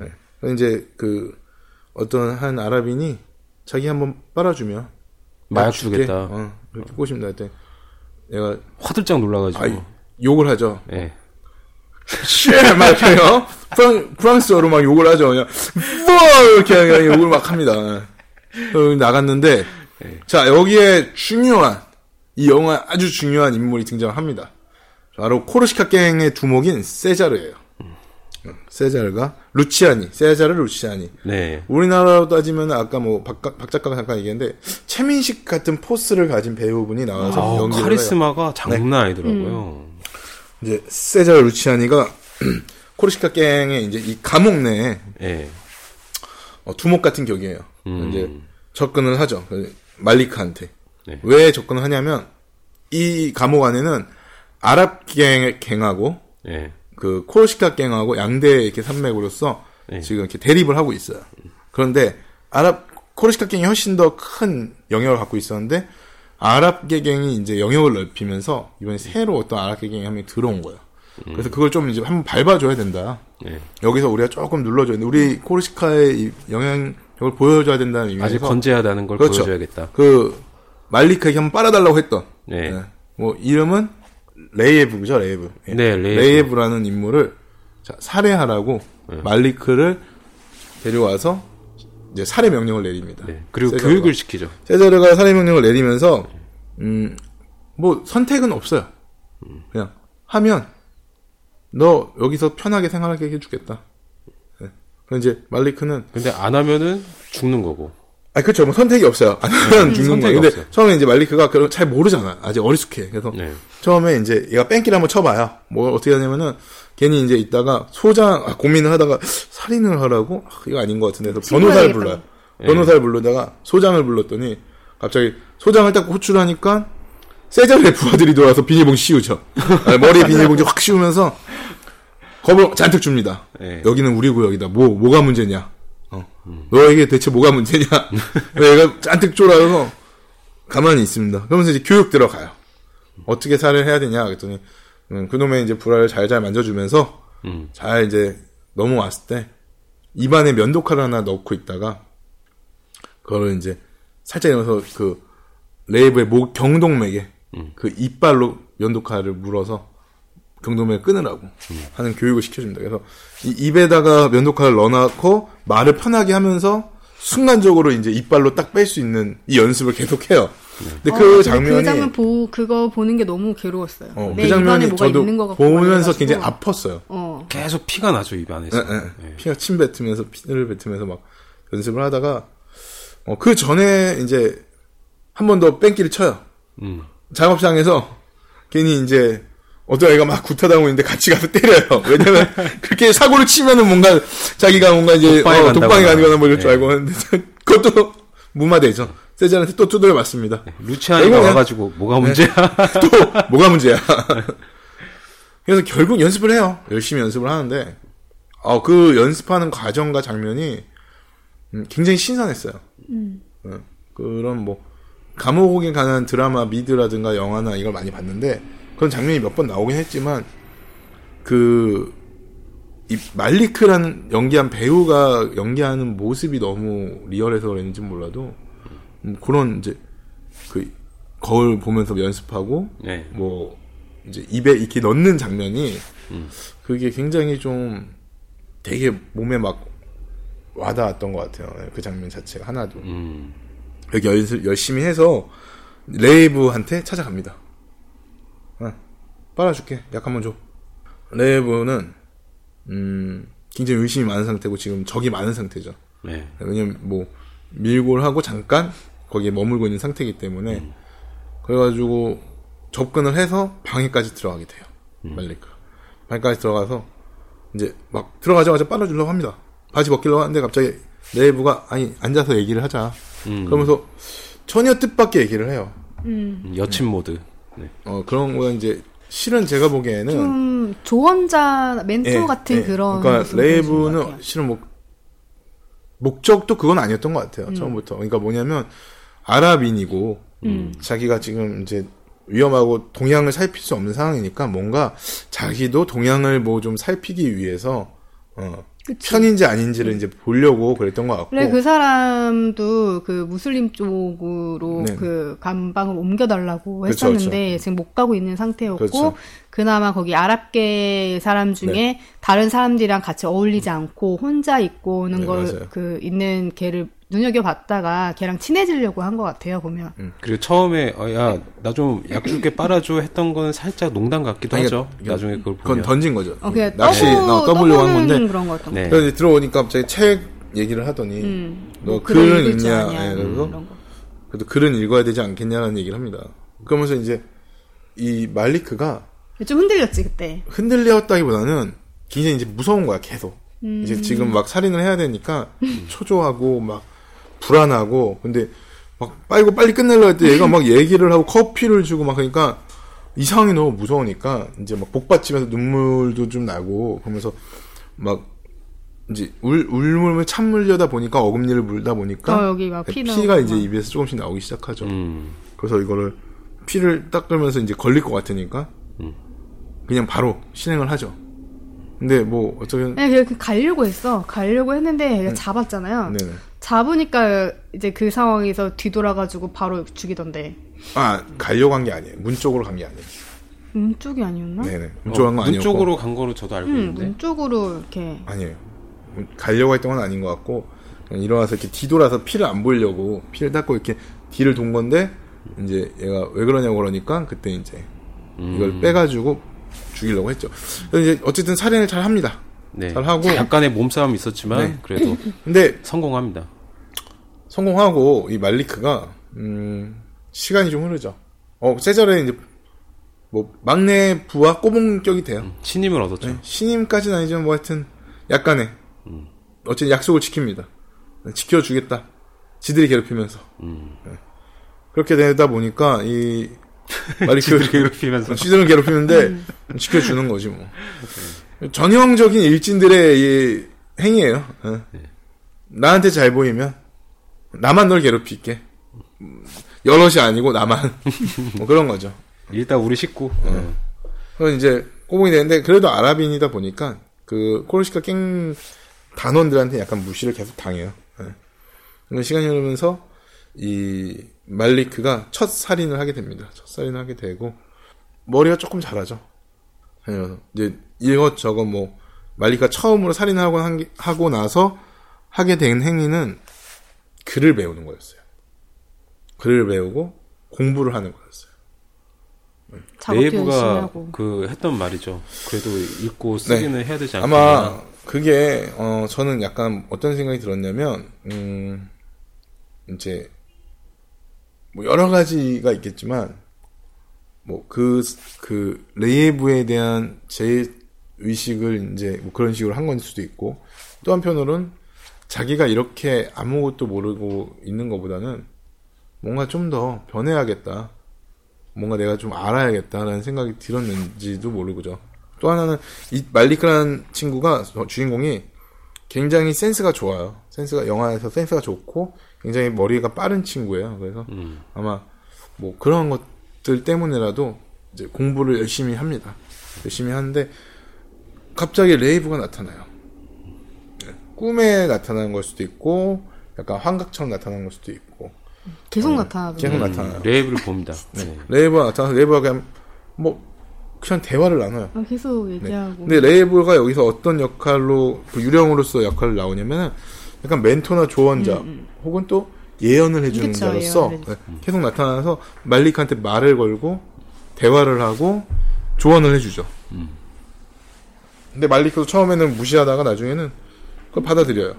네. 그래서 이제 그 어떤 한 아랍인이 자기 한번 빨아주면 마약. 주겠다. 어, 이렇게 꼬십니다. 그때 내가 화들짝 놀라가지고. 아, 욕을 하죠. 예. 쉐! 막 이렇게 요 프랑, 프랑스어로 막 욕을 하죠. 그냥 뭐 이렇게 그냥 욕을 막 합니다. 그리고 나갔는데 자 여기에 중요한 이 영화 아주 중요한 인물이 등장합니다. 바로 코르시카 갱의 두목인 세자르예요. 세자르가 루치아니, 세자르 루치아니. 네. 우리나라로 따지면 아까 뭐 박, 박 작가가 잠깐 얘기했는데 최민식 같은 포스를 가진 배우분이 나와서 아, 연기를 해요. 카리스마가 장난 아니더라고요. 이제 세자르 루치아니가 코르시카 갱의 이제 이 감옥 내에 예. 어, 두목 같은 격이에요. 음. 이제 접근을 하죠. 그 말리크한테. 네. 왜 접근을 하냐면 이 감옥 안에는 아랍 갱, 갱하고 예. 그 코르시카 갱하고 양대 이렇게 산맥으로서 네. 지금 이렇게 대립을 하고 있어요. 그런데 아랍 코르시카 갱이 훨씬 더 큰 영역을 갖고 있었는데 아랍 갱이 이제 영역을 넓히면서 이번에 새로 어떤 아랍 갱이 한 명이 들어온 거예요. 그래서 그걸 좀 이제 한번 밟아줘야 된다. 예. 여기서 우리가 조금 눌러줘야 돼. 우리 코르시카의 이 영향력을 보여줘야 된다는 의미에서 아직 건재하다는 걸 그렇죠. 보여줘야겠다. 그 말리크에게 한번 빨아달라고 했던 네. 예. 뭐 이름은 레이에브죠 레이에브 예. 네, 레이에브. 라는 인물을 자, 살해하라고 네. 말리크를 데려와서 이제 살해 명령을 내립니다. 네. 그리고 세자르가. 교육을 시키죠. 세자르가 살해 명령을 내리면서 음 뭐 선택은 없어요. 그냥 하면 너 여기서 편하게 생활하게 해주겠다. 예. 이제 말리크는 근데 안 하면은 죽는 거고. 아 그렇죠. 뭐 선택이 없어요. 안 하면 죽는 거예요. 근데 없어요. 처음에 이제 말리크가 그런 잘 모르잖아. 아직 어리숙해. 그래서 네. 처음에 이제 얘가 뺑기를 한번 쳐봐요. 뭐 어떻게 하냐면은 괜히 이제 있다가 소장 아, 고민을 하다가 살인을 하라고 아, 이거 아닌 것 같은데 그래서 변호사를 불러요. 변호사를 부르다가 소장을 불렀더니 갑자기 소장을 딱 호출하니까 세자르의 부하들이 들어와서 비닐봉지 씌우죠. 아, 머리에 비닐봉지 확 씌우면서 겁을 잔뜩 줍니다. 네. 여기는 우리 구역이다. 뭐 뭐가 문제냐? 어. 너에게 대체 뭐가 문제냐? 얘가 잔뜩 쫄아서 가만히 있습니다. 그러면서 이제 교육 들어가요. 어떻게 살을 해야 되냐? 그랬더니 음, 그놈의 이제 불알을 잘잘 만져주면서 음. 잘 이제 넘어왔을 때 입안에 면도칼 하나 넣고 있다가 그거를 이제 살짝 이러면서 그 레이브의 목 경동맥에 그 이빨로 면도칼을 물어서 경동맥을 끊으라고 하는 교육을 시켜줍니다. 그래서 이 입에다가 면도칼을 넣어놓고 말을 편하게 하면서 순간적으로 이제 이빨로 딱 뺄 수 있는 이 연습을 계속해요. 근데 어, 그 근데 장면이 그 장면 보 그거 보는 게 너무 괴로웠어요. 어, 내그 입안에 장면이 뭐가 저도 있는 것 같고 보면서 막 굉장히. 아팠어요. 어. 계속 피가 나죠 입 안에서. 예, 예. 예. 피가 침 뱉으면서 피를 뱉으면서 막 연습을 하다가 어, 그 전에 이제 한 번 더 뺑기를 쳐요. 음. 작업장에서 괜히 이제 어떤 애가 막 구타당하고 있는데 같이 가서 때려요. 왜냐면 그렇게 사고를 치면은 뭔가 자기가 뭔가 이제 독방에 어. 독방에 가거나 뭐 이럴 줄 예. 알고 하는데 그것도 무마되죠. 세자한테 또 두드려 맞습니다. 루치아니가 결국은- 와가지고 뭐가 문제야? 또 뭐가 문제야? 그래서 결국 연습을 해요. 열심히 연습을 하는데 어, 그 연습하는 과정과 장면이 음, 굉장히 신선했어요. 어, 그런 뭐 감옥에 관한 드라마 미드라든가 영화나 이걸 많이 봤는데 그런 장면이 몇 번 나오긴 했지만 그 이 말리크라는 연기한 배우가 연기하는 모습이 너무 리얼해서 그랬는지 몰라도 음, 그런 이제 그 거울 보면서 연습하고 네. 뭐 이제 입에 이렇게 넣는 장면이 그게 굉장히 좀 되게 몸에 막 와닿았던 것 같아요. 그 장면 자체가 하나도 음. 여기 연습 열심히 해서 레이브한테 찾아갑니다. 어, 빨아줄게. 약 한번 줘. 레이브는 음 굉장히 의심이 많은 상태고 지금 적이 많은 상태죠. 네. 왜냐면 뭐 밀고를 하고 잠깐 거기에 머물고 있는 상태이기 때문에 음. 그래가지고 접근을 해서 방에까지 들어가게 돼요. 음. 말리크 방에까지 들어가서 이제 막 들어가자마자 빨아주려고 합니다. 바지 벗기려고 하는데 갑자기 레이브가 아니 앉아서 얘기를 하자. 음. 그러면서 전혀 뜻밖의 얘기를 해요. 음, 여친 모드. 네. 어 그런 거 이제 실은 제가 보기에는 좀 조언자 멘토 예, 같은 예. 그런 그러니까 레이브는. 실은 뭐 목적도 그건 아니었던 것 같아요 음. 처음부터 그러니까 뭐냐면 아랍인이고 음. 자기가 지금 이제 위험하고 동향을 살필 수 없는 상황이니까 뭔가 자기도 동향을 뭐 좀 살피기 위해서 어 그치. 편인지 아닌지를 이제 보려고 그랬던 것 같고 그래 그 사람도 그 무슬림 쪽으로 네. 그 감방을 옮겨달라고 그쵸, 했었는데 지금 못 가고 있는 상태였고 그렇죠. 그나마 거기 아랍계 사람 중에 네. 다른 사람들이랑 같이 어울리지 않고 혼자 있고 오는 네, 걸 맞아요. 그 있는 걔를 눈여겨 봤다가 걔랑 친해지려고 한 것 같아요 보면 그리고 처음에 어, 야 나 좀 약 줄게 빨아줘 했던 거는 살짝 농담 같기도 아니, 하죠. 그러니까 나중에 그걸 그건 보면. 던진 거죠 어 그냥 낚시 떠보, 어, 떠보려고 한 떠보는 건데 그런 거였던 네. 그래서 이제 들어오니까 갑자기 책 얘기를 하더니 음. 너뭐 글은 아냐, 예, 그래서 거. 그래도 글은 읽어야 되지 않겠냐는 얘기를 합니다. 그러면서 이제 이 말리크가 좀 흔들렸지 그때 흔들렸다기보다는 굉장히 이제 무서운 거야 계속. 음. 이제 지금 막 살인을 해야 되니까 초조하고 막 불안하고 근데 막 빨고 빨리 끝내려 할 때 얘가 막 얘기를 하고 커피를 주고 막 그러니까 이 상황이 너무 무서우니까 이제 막 복받치면서 눈물도 좀 나고 그러면서 막 이제 울 울물을 참물려다 보니까 어금니를 물다 보니까 어, 여기 막 피 피가 이제 막. 입에서 조금씩 나오기 시작하죠. 음. 그래서 이거를 피를 닦으면서 이제 걸릴 것 같으니까 그냥 바로 실행을 하죠. 근데 뭐 어쩌면 네, 그냥 가려고 했어. 가려고 했는데 얘가 잡았잖아요. 네네. 잡으니까 이제 그 상황에서 뒤돌아가지고 바로 죽이던데. 아 가려고 한 게 아니에요. 문 쪽으로 간 게 아니에요. 문 쪽이 아니었나? 네네. 문 쪽으로 간거문 아니었고 쪽으로 간 거로 저도 알고 응, 있는데. 문 쪽으로 이렇게. 아니에요. 문- 가려고 했던 건 아닌 것 같고 그냥 일어나서 이렇게 뒤돌아서 피를 안 보이려고 피를 닦고 이렇게 뒤를 돈 건데 이제 얘가 왜 그러냐고 그러니까 그때 이제 음. 이걸 빼가지고 죽이려고 했죠. 그래서 이제 어쨌든 살인을 잘 합니다. 네. 잘 하고. 약간의 몸싸움이 있었지만 네. 그래도 근데 성공합니다. 성공하고 이 말리크가 음, 시간이 좀 흐르죠. 어 세자르 이제 뭐 막내 부와 꼬봉격이 돼요. 신임을 얻었죠. 네, 신임까지는 아니지만 뭐 하여튼 약간의 어쨌든 약속을 지킵니다. 네, 지켜주겠다. 지들이 괴롭히면서 네. 그렇게 되다 보니까 이 말리크 지들이 괴롭히면서. 시들을 괴롭히는데 지켜주는 거지 뭐. 전형적인 일진들의 이 행위예요. 예. 나한테 잘 보이면 나만 널 괴롭힐게. 음, 여럿이 아니고 나만 뭐 그런 거죠. 일단 우리 식구. 네. 그래서 이제 꼬봉이 되는데 그래도 아랍인이다 보니까 그 코르시카 갱 단원들한테 약간 무시를 계속 당해요. 예. 그런 시간이 흐르면서 이 말리크가 첫 살인을 하게 됩니다. 첫 살인을 하게 되고 머리가 조금 자라죠. 그래서 이제 이것저것 뭐 말리크가 처음으로 살인하고 하고 나서 하게 된 행위는 글을 배우는 거였어요. 글을 배우고 공부를 하는 거였어요. 네이버가 하고. 그 했던 말이죠. 그래도 읽고 쓰기는 해야 되지. 네. 아마 그게 어 저는 약간 어떤 생각이 들었냐면 음 이제 뭐 여러 가지가 있겠지만 뭐그그 레이브에 대한 제 의식을 이제 뭐 그런 식으로 한 건 수도 있고 또 한편으로는 자기가 이렇게 아무것도 모르고 있는 것보다는 뭔가 좀 더 변해야겠다. 뭔가 내가 좀 알아야겠다라는 생각이 들었는지도 모르고죠. 또 하나는 이 말리크라는 친구가 저 주인공이 굉장히 센스가 좋아요. 센스가 영화에서 센스가 좋고 굉장히 머리가 빠른 친구예요. 그래서 음. 아마 뭐 그런 것들 때문에라도 이제 공부를 열심히 합니다. 열심히 하는데 갑자기 레이브가 나타나요. 네. 꿈에 나타나는 걸 수도 있고 약간 환각처럼 나타나는 걸 수도 있고 계속 어, 나타나고. 계속 나타나요. 레이브를 봅니다. 네. 레이브가 나타나서 레이브가 그냥 뭐 그냥 대화를 나눠요. 아, 계속 네. 얘기하고. 근데 레이브가 여기서 어떤 역할로 그 유령으로서 역할을 나오냐면은 약간 멘토나 조언자 혹은 또 예언을 해주는 음, 그쵸, 자로서 예언을 네, 계속 나타나서 말리크한테 말을 걸고 대화를 하고 조언을 해주죠. 근데 말리크도 처음에는 무시하다가 나중에는 그걸 받아들여요.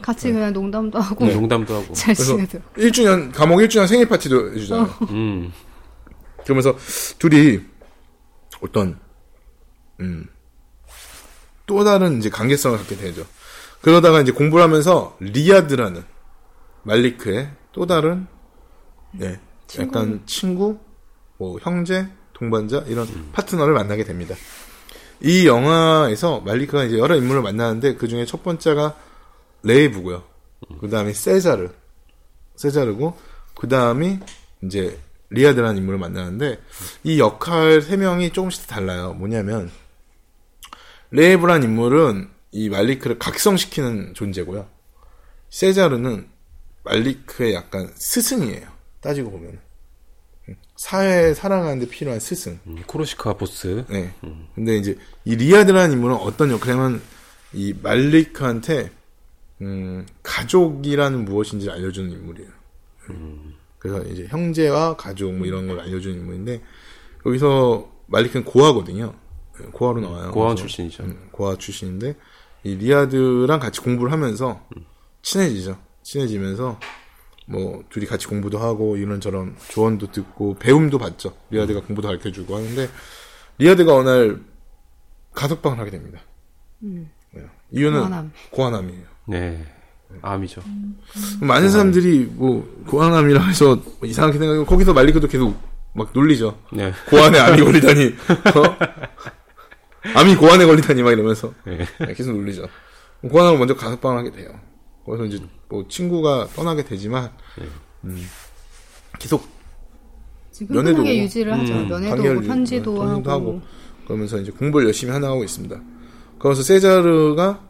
같이 그냥 농담도 하고 네. 농담도 하고. 잘 그래서 지내죠. 1주년 감옥 1주년 생일 파티도 해주잖아요. 음. 그러면서 둘이 어떤 음, 또 다른 이제 관계성을 갖게 되죠. 그러다가 이제 공부를 하면서 리아드라는 말리크의 또 다른 네, 약간 친구, 뭐 형제, 동반자 이런 파트너를 만나게 됩니다. 이 영화에서 말리크가 이제 여러 인물을 만나는데 그 중에 첫 번째가 레이브고요. 그 다음에 세자르, 세자르고 그 다음이 이제 리아드라는 인물을 만나는데 이 역할 세 명이 조금씩 달라요. 뭐냐면 레이브란 인물은 이 말리크를 각성시키는 존재고요. 세자르는 말리크의 약간 스승이에요. 따지고 보면 사회에 살아가는데 필요한 스승. 음, 코르시카 보스. 네. 근데 이제 이 리아드라는 인물은 어떤 역할이냐면 이 말리크한테 음, 가족이라는 무엇인지 알려주는 인물이에요. 그래서 이제 형제와 가족 뭐 이런 걸 알려주는 인물인데 여기서 말리크는 고아거든요. 네, 고아로 나와요. 그래서, 출신이죠. 음, 고아 출신인데 이 리아드랑 같이 공부를 하면서 친해지죠. 친해지면서 뭐 둘이 같이 공부도 하고 이런저런 조언도 듣고 배움도 받죠. 리아드가 공부도 가르쳐주고 하는데 리아드가 어느 날 가석방을 하게 됩니다. 네. 이유는 고환암. 고환암이에요. 네. 암이죠. 많은 사람들이 뭐 고환암이라 해서 뭐 이상하게 생각하고 거기서 말리크도 계속 막 놀리죠. 네. 고환에 암이 걸리다니. 어? 암이 고안에 걸리다니 막 이러면서 네. 네, 계속 놀리죠. 고안을 먼저 가석방을 하게 돼요. 그래서 이제 뭐 친구가 떠나게 되지만 음, 계속 지금 면회도 편하게 오고. 유지를 하죠. 음, 면회도 관계를 오고 편지도 유- 하고. 편지도 그러면서 이제 공부를 열심히 하나하고 있습니다. 그러면서 세자르가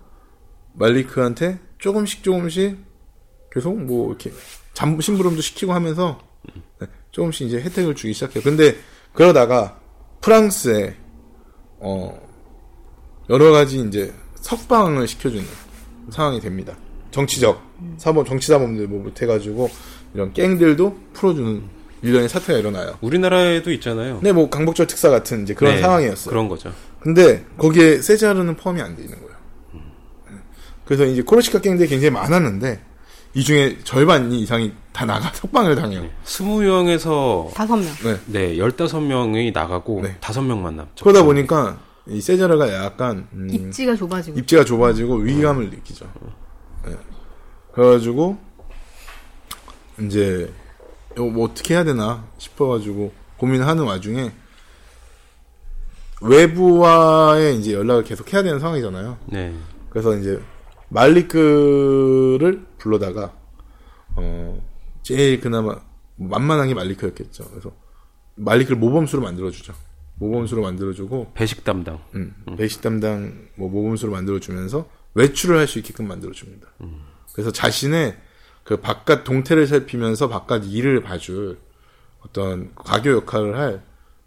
말리크한테 조금씩 조금씩 계속 뭐 이렇게 잠 심부름도 시키고 하면서 네, 조금씩 이제 혜택을 주기 시작해요. 근데 그러다가 프랑스에 어 여러 가지 이제 석방을 시켜주는 상황이 됩니다. 정치적 사범 정치 사범들 뭐 못해가지고 이런 갱들도 풀어주는 일련의 사태가 일어나요. 우리나라에도 있잖아요. 네, 뭐 강복절 특사 같은 이제 그런 네, 상황이었어요. 그런 거죠. 근데 거기에 세자르는 포함이 안 돼 있는 거예요. 그래서 이제 코르시카 갱들이 굉장히 많았는데 이 중에 절반 이상이 다 나가 석방을 당해요. 20명에서 다섯 명. 네. 네, 15명이 나가고 네. 다섯 5명만 남죠. 그러다 보니까 이 세자르가 약간 음, 입지가 좁아지고. 입지가 좁아지고 위기감을 느끼죠. 예. 그래가지고 이제 이거 뭐 어떻게 해야 되나 싶어가지고 고민하는 와중에 외부와의 이제 연락을 계속 해야 되는 상황이잖아요. 네. 그래서 이제 말리크를 불러다가 어 제일 그나마 만만한 게 말리크였겠죠. 그래서 말리크를 모범수로 만들어주죠. 모범수로 만들어주고 배식 담당. 음, 배식 담당 뭐 모범수로 만들어주면서 외출을 할 수 있게끔 만들어줍니다. 그래서 자신의 그 바깥 동태를 살피면서 바깥 일을 봐줄 어떤 가교 역할을 할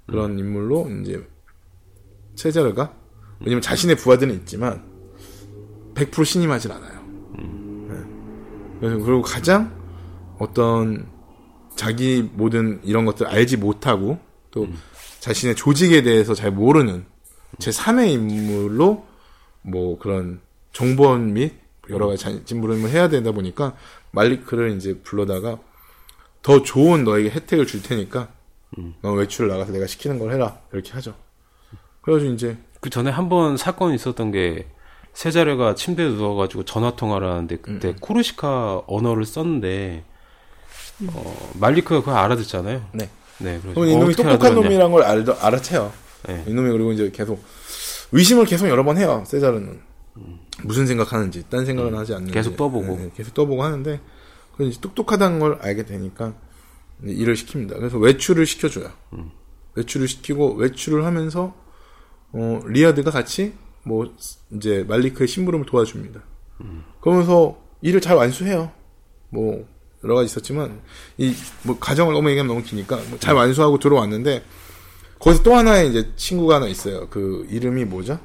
그런 인물로 이제 세자르가 왜냐면 자신의 부하들은 있지만 100% 신임하진 않아요. 네. 그래서 그리고 가장 어떤 자기 모든 이런 것들 알지 못하고 또 자신의 조직에 대해서 잘 모르는 제 3의 인물로 뭐 그런 정보원 및 여러 가지 진부름을 해야 되다 보니까 말리크를 이제 불러다가 더 좋은 너에게 혜택을 줄 테니까 너 외출을 나가서 내가 시키는 걸 해라 이렇게 하죠. 그래가지고 이제 그 전에 한 번 사건이 있었던 게 세자르가 침대에 누워가지고 전화 통화를 하는데 그때 음. 코르시카 언어를 썼는데 어, 말리크가 그걸 알아듣잖아요. 네. 네. 그럼 이놈이 어떻게 똑똑한 알아들었냐. 놈이란 걸 알, 알아채요. 네. 이놈이 그리고 이제 계속 의심을 계속 여러 번 해요. 세자르는 무슨 생각하는지 딴 생각은 하지 않는데 계속 떠보고. 네, 계속 떠보고 하는데 그 이제 똑똑하다는 걸 알게 되니까 일을 시킵니다. 그래서 외출을 시켜줘요. 외출을 시키고 외출을 하면서 어, 리아드가 같이 뭐 이제 말리크의 심부름을 도와줍니다. 그러면서 일을 잘 완수해요. 뭐 여러 가지 있었지만 이 뭐 가정을 너무 얘기하면 너무 기니까 뭐 잘 완수하고 들어왔는데 거기서 또 하나의 이제 친구가 하나 있어요. 그 이름이 뭐죠?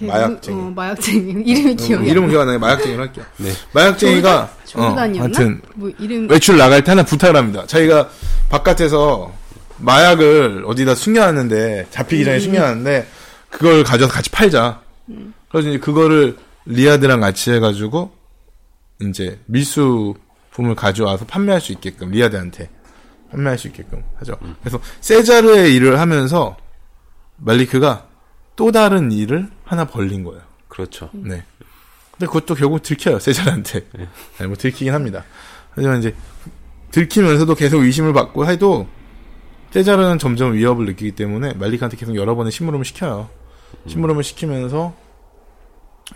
걔 마약쟁이. 어, 마약쟁이. 이름이 기억이 안 이름은 기억 안 나요. 마약쟁이로 할게요. 네. 마약쟁이가 어, 조단이었나? 하여튼 뭐 이름 외출 나갈 때 하나 부탁을 합니다. 자기가 바깥에서 마약을 어디다 숨겨놨는데 잡히기 전에 숨겨놨는데 그걸 가져서 같이 팔자. 그래서 이제 그거를 리아드랑 같이 해가지고 이제 밀수품을 가져와서 판매할 수 있게끔 리아드한테 판매할 수 있게끔 하죠. 그래서 세자르의 일을 하면서 말리크가 또 다른 일을 하나 벌린 거예요. 그렇죠. 네. 근데 그것도 결국 들켜요, 세자한테. 네, 뭐 들키긴 합니다. 하지만 이제 들키면서도 계속 의심을 받고 해도 세자르는 점점 위협을 느끼기 때문에 말리카한테 계속 여러 번의 심부름을 시켜요. 심부름을 시키면서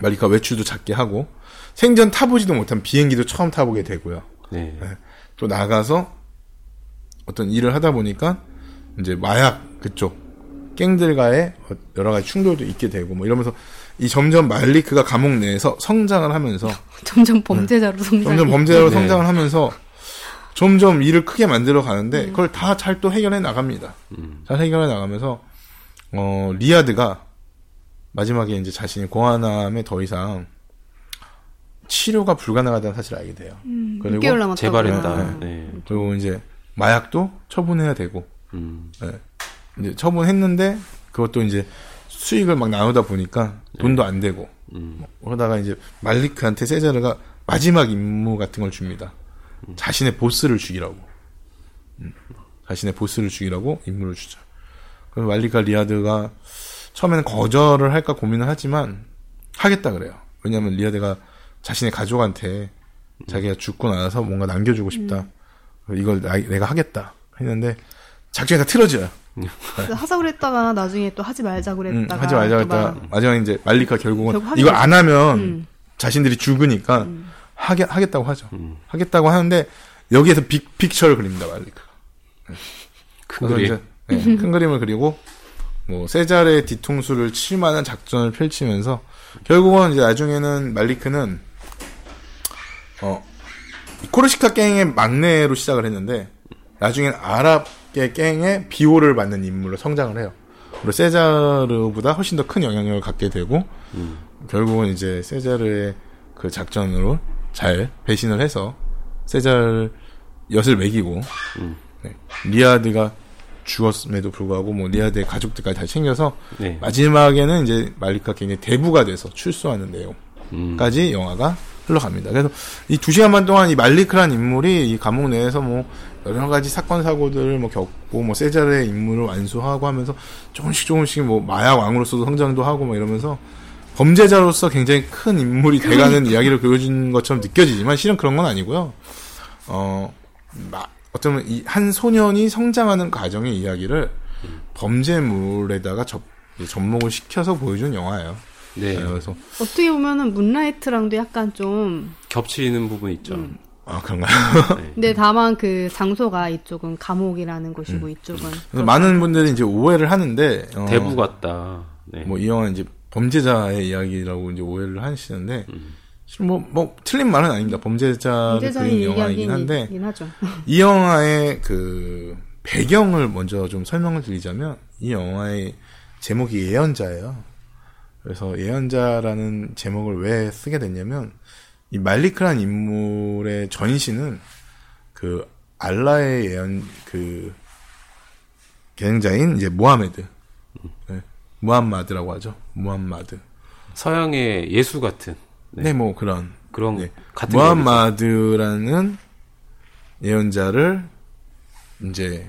말리카 외출도 작게 하고 생전 타보지도 못한 비행기도 처음 타보게 되고요. 네. 또 나가서 어떤 일을 하다 보니까 이제 마약 그쪽 갱들과의 여러 가지 충돌도 있게 되고 뭐 이러면서 이 점점 말리크가 감옥 내에서 성장을 하면서 점점 범죄자로 성장. 점점 범죄자로 네. 성장을 하면서 점점 일을 크게 만들어 가는데 그걸 다 잘 또 해결해 나갑니다. 잘 해결해 나가면서 어 리아드가 마지막에 이제 자신이 고아남에 더 이상 치료가 불가능하다는 사실을 알게 돼요. 음, 그리고 6개월 남았다고. 재발했다. 네. 네. 그리고 이제 마약도 처분해야 되고 음. 예. 이제 처분했는데 그것도 이제 수익을 막 나누다 보니까 돈도 안 되고 음. 그러다가 이제 말리크한테 세자르가 마지막 임무 같은 걸 줍니다. 자신의 보스를 죽이라고. 음. 자신의 보스를 죽이라고 임무를 주죠. 그럼 말리크가 리아드가 처음에는 거절을 할까 고민을 하지만 하겠다 그래요. 왜냐하면 리아드가 자신의 가족한테 자기가 죽고 나서 뭔가 남겨주고 싶다. 이걸 나- 내가 하겠다 했는데 작전이 다 틀어져요. 하자고 했다가 나중에 또 하지 말자고 응, 그랬다가 하지 말자 막 마지막에 이제 말리카 결국은 됐어. 안 하면 음. 자신들이 죽으니까 하게 하겠다고 하죠. 음. 하겠다고 하는데 여기에서 빅 픽처를 그립니다 말리카. 큰 그래서 그림. 이제 네, 큰 그림을 그리고 뭐 세자르의 뒤통수를 칠 만한 작전을 펼치면서 결국은 이제 나중에는 말리크는 어 코르시카 갱의 막내로 시작을 했는데 나중엔 아랍계 갱의 비호를 받는 인물로 성장을 해요. 그리고 세자르보다 훨씬 더 큰 영향력을 갖게 되고 결국은 이제 세자르의 그 작전으로 잘 배신을 해서 세자르 엿을 매기고 네. 리아드가 죽었음에도 불구하고 뭐 리아드의 가족들까지 다 챙겨서 네. 마지막에는 이제 말리크가 굉장히 대부가 돼서 출소하는 내용 까지 영화가 흘러갑니다. 그래서 이 두 시간 반 동안 이 말리크란 인물이 이 감옥 내에서 뭐 여러 가지 사건 사고들을 뭐 겪고 뭐 세자르의 임무를 완수하고 하면서 조금씩 조금씩 뭐 마약 왕으로서도 성장도 하고 뭐 이러면서 범죄자로서 굉장히 큰 인물이 돼가는 이야기를 그려준 것처럼 느껴지지만 실은 그런 건 아니고요. 어, 마- 어쩌면 이 한 소년이 성장하는 과정의 이야기를 범죄물에다가 접, 접목을 시켜서 보여준 영화예요. 네. 네, 그래서 어떻게 보면은 문라이트랑도 약간 좀 겹치는 부분이 있죠. 음. 아 그런가요? 근데 다만 그 장소가 이쪽은 감옥이라는 곳이고 이쪽은 그래서 많은 분들이 이제 오해를 하는데 어, 대부 같다. 네. 뭐이 영화는 이제 범죄자의 이야기라고 이제 오해를 하시는데 실은 뭐, 뭐 틀린 말은 아닙니다. 문제자의 그린 영화이긴 한데. 이 영화의 그 배경을 먼저 좀 설명을 드리자면 이 영화의 제목이 예언자예요. 그래서 예언자라는 제목을 왜 쓰게 됐냐면 이 말리크란 인물의 전신은 그 알라의 예언 그 계행자인 이제 무하메드, 네, 무함마드라고 하죠. 무함마드. 서양의 예수 같은 네, 뭐 그런 그런 네. 같은. 무함마드라는 예언자를 이제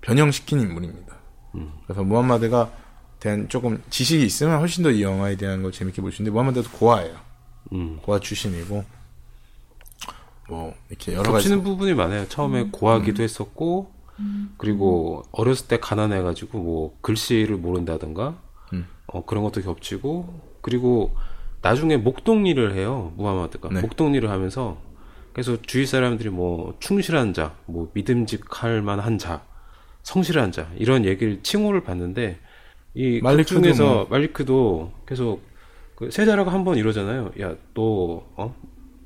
변형시킨 인물입니다. 음. 그래서 무함마드가 대한 조금 지식이 있으면 훨씬 더 이 영화에 대한 걸 재밌게 볼 수 있는데 무함마드도 고아예요. 음. 고아 출신이고 뭐 이렇게 여러 가지 겹치는 부분이 많아요. 처음에 음. 고하기도 했었고, 그리고 어렸을 때 가난해가지고 뭐 글씨를 모른다던가, 음. 어, 그런 것도 겹치고, 그리고 나중에 목동 일을 해요. 무하마드가 네. 목동 일을 하면서 그래서 주위 사람들이 뭐 충실한 자, 뭐 믿음직할 만한 자, 성실한 자 이런 얘기를 칭호를 받는데 이 말리크도 중에서 뭐. 말리크도 계속 그 세자라가 한번 이러잖아요. 야, 너 어?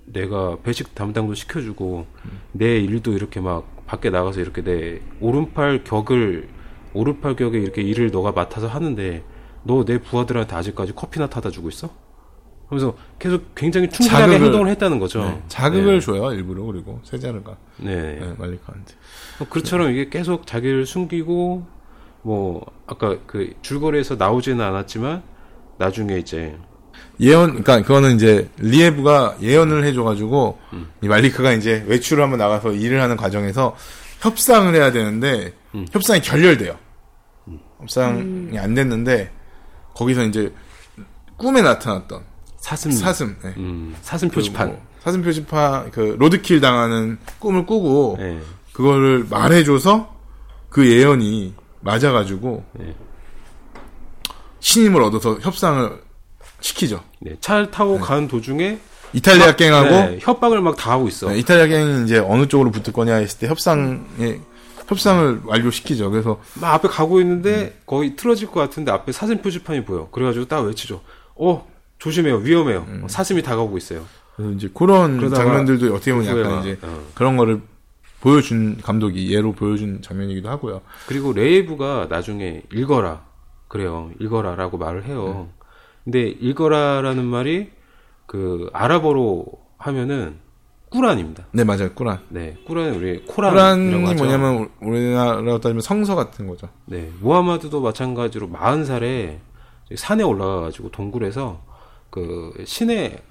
내가 배식 담당도 시켜주고 내 일도 이렇게 막 밖에 나가서 이렇게 내 오른팔 격을 오른팔 격에 이렇게 일을 너가 맡아서 하는데 너 내 부하들한테 아직까지 커피나 타다 주고 있어? 하면서 계속 굉장히 충실하게 자극을- 행동을 했다는 거죠. 네, 자극을 줘요 일부러 그리고 세자르가 네. 네. 네, 말리카한테 어, 그처럼 이게 계속 자기를 숨기고 뭐 아까 그 줄거리에서 나오지는 않았지만 나중에 이제 예언, 그러니까 그거는 이제 리에브가 예언을 해줘가지고 이 말리크가 이제 외출을 한번 나가서 일을 하는 과정에서 협상을 해야 되는데 협상이 결렬돼요. 협상이 안 됐는데 거기서 이제 꿈에 나타났던 사슴 사슴, 네. 음, 사슴 그 표지판. 뭐 사슴 표지판 그 로드킬 당하는 꿈을 꾸고 네. 그거를 말해줘서 그 예언이 맞아가지고 네. 신임을 얻어서 협상을 시키죠. 네, 차를 타고 가는 도중에 이탈리아 갱하고 네, 협박을 막 다 하고 있어. 네, 이탈리아 갱이 이제 어느 쪽으로 붙을 거냐 했을 때 협상에 협상을 완료시키죠. 그래서 막 앞에 가고 있는데 음. 거의 틀어질 것 같은데 앞에 사슴 표지판이 보여. 그래가지고 딱 외치죠. 어 조심해요, 위험해요. 음. 어, 사슴이 다가오고 있어요. 그래서 이제 그런 장면들도 어떻게 보면 약간 막, 이제 어. 그런 거를 보여준 감독이 예로 보여준 장면이기도 하고요. 그리고 레이브가 나중에 읽어라 그래요. 읽어라라고 말을 해요. 네. 근데 읽어라라는 말이 그 아랍어로 하면은 꾸란입니다. 네 맞아요, 꾸란. 네, 꾸란은 우리 코란이라고 꾸란이. 뭐냐면 우리나라로 따지면 성서 같은 거죠. 네, 무하마드도 마찬가지로 40살에 산에 올라가가지고 동굴에서 그 신의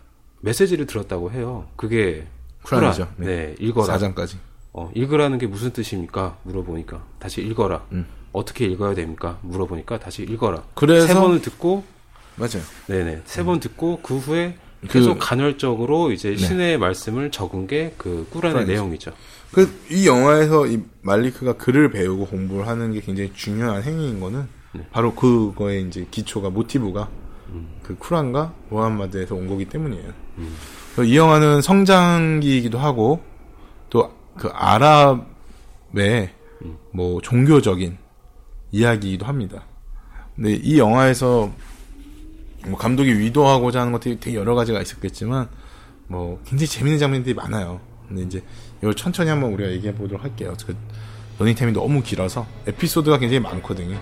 메시지를 들었다고 해요. 그게 쿠란이죠. 쿠란. 네. 네, 읽어라. 사장까지. 어, 읽으라는 게 무슨 뜻입니까? 물어보니까 다시 읽어라. 음. 어떻게 읽어야 됩니까? 물어보니까 다시 읽어라. 그래서- 세 번을 듣고 맞아요. 네네 세 번 듣고 그 후에 그- 계속 간헐적으로 이제 네. 신의 말씀을 적은 게 그 꾸란의. 내용이죠. 그 이 영화에서 이 말리크가 글을 배우고 공부를 하는 게 굉장히 중요한 행위인 거는 네. 바로 그거의 이제 기초가 모티브가 음. 그 쿠란과 무함마드에서 온 거기 때문이에요. 그래서 이 영화는 성장기이기도 하고 또 그 아랍의 음. 뭐 종교적인 이야기이기도 합니다. 근데 이 영화에서 뭐 감독이 의도하고자 하는 것들이 되게 여러 가지가 있었겠지만 뭐 굉장히 재밌는 장면들이 많아요. 근데 이제 이걸 천천히 한번 우리가 얘기해 보도록 할게요. 그 러닝 타임이 너무 길어서 에피소드가 굉장히 많거든요.